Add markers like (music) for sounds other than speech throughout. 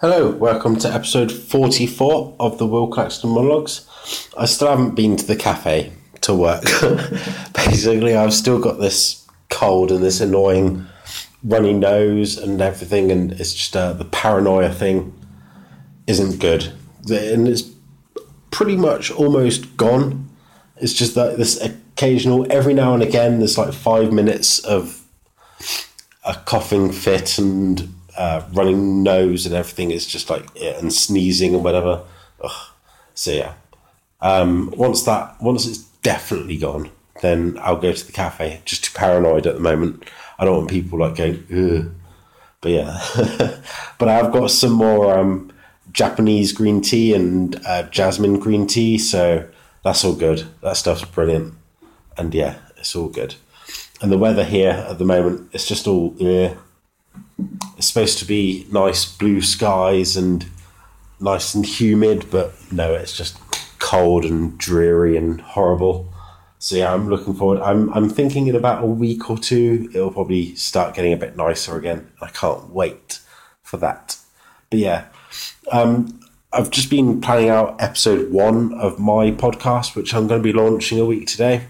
Hello, welcome to episode 44 of the Will Claxton Monologues. I still haven't been to the cafe to work. (laughs) Basically, I've still got this cold and this annoying runny nose and everything, and it's just uh, the paranoia thing isn't good. And it's pretty much almost gone. It's just that this occasional, every now and again, there's like five minutes of a coughing fit and uh, running nose and everything is just like and sneezing and whatever. Ugh. So yeah, um, once that once it's definitely gone, then I'll go to the cafe. Just too paranoid at the moment. I don't want people like going. Ugh. But yeah, (laughs) but I've got some more um, Japanese green tea and uh, jasmine green tea, so that's all good. That stuff's brilliant, and yeah, it's all good. And the weather here at the moment, it's just all yeah it's supposed to be nice blue skies and nice and humid, but no, it's just cold and dreary and horrible. So yeah, I'm looking forward. I'm I'm thinking in about a week or two it'll probably start getting a bit nicer again. I can't wait for that. But yeah, um, I've just been planning out episode one of my podcast, which I'm going to be launching a week today,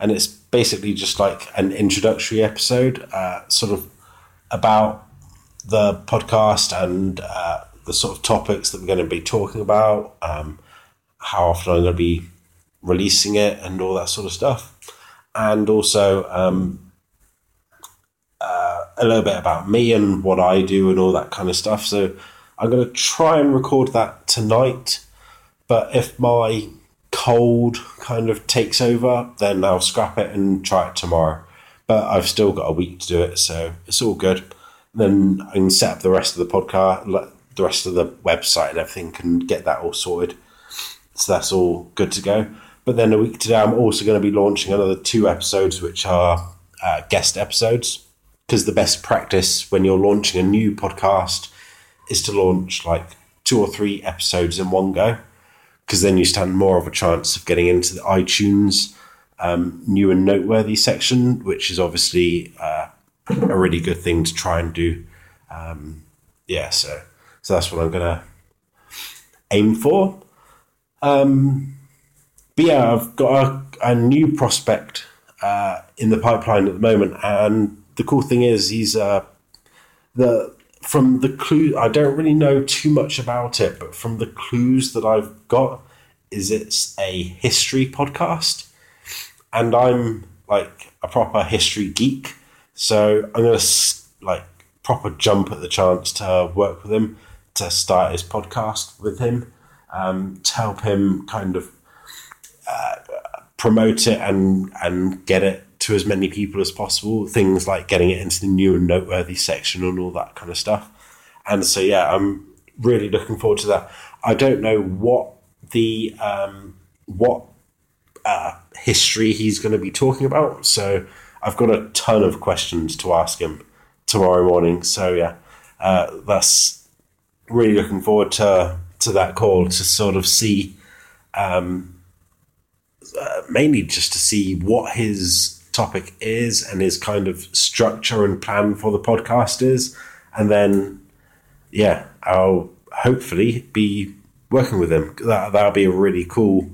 and it's basically just like an introductory episode, uh, sort of about the podcast and uh, the sort of topics that we're going to be talking about, um, how often I'm going to be releasing it, and all that sort of stuff. And also um, uh, a little bit about me and what I do and all that kind of stuff. So I'm going to try and record that tonight. But if my cold kind of takes over, then I'll scrap it and try it tomorrow. But I've still got a week to do it, so it's all good then I can set up the rest of the podcast, the rest of the website and everything, can get that all sorted. So that's all good to go. But then a week today, I'm also going to be launching another two episodes, which are uh, guest episodes. Because the best practice when you're launching a new podcast is to launch like two or three episodes in one go. Because then you stand more of a chance of getting into the iTunes um, new and noteworthy section, which is obviously uh, a really good thing to try and do. Um, yeah, so so that's what I'm gonna aim for. Um, but yeah, I've got a, a new prospect uh, in the pipeline at the moment, and the cool thing is he's uh, the from the clue. I don't really know too much about it, but from the clues that I've got, is it's a history podcast, and I'm like a proper history geek. So I'm to like proper jump at the chance to work with him to start his podcast with him um, to help him kind of uh, promote it and and get it to as many people as possible. Things like getting it into the new and noteworthy section and all that kind of stuff. And so yeah, I'm really looking forward to that. I don't know what the um, what uh, history he's going to be talking about, so I've got a ton of questions to ask him tomorrow morning. So yeah, uh, that's really looking forward to to that call to sort of see, um, uh, mainly just to see what his topic is and his kind of structure and plan for the podcast is, and then yeah, I'll hopefully be working with him. That that'll be a really cool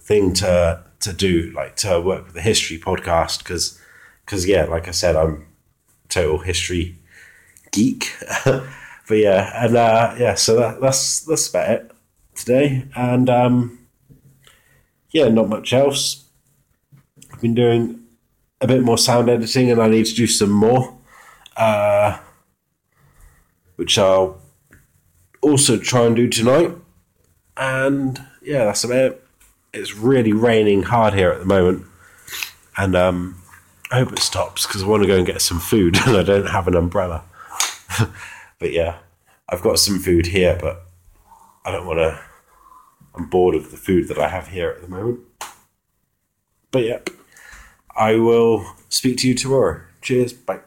thing to to do, like to work with the history podcast because because yeah, like I said, I'm total history geek. (laughs) but yeah, and uh, yeah, so that, that's that's about it today, and um, yeah, not much else. I've been doing a bit more sound editing, and I need to do some more, uh, which I'll also try and do tonight. And yeah, that's about it. It's really raining hard here at the moment, and um, I hope it stops because I want to go and get some food (laughs) and I don't have an umbrella. (laughs) but yeah, I've got some food here, but I don't want to. I'm bored of the food that I have here at the moment. But yeah, I will speak to you tomorrow. Cheers. Bye.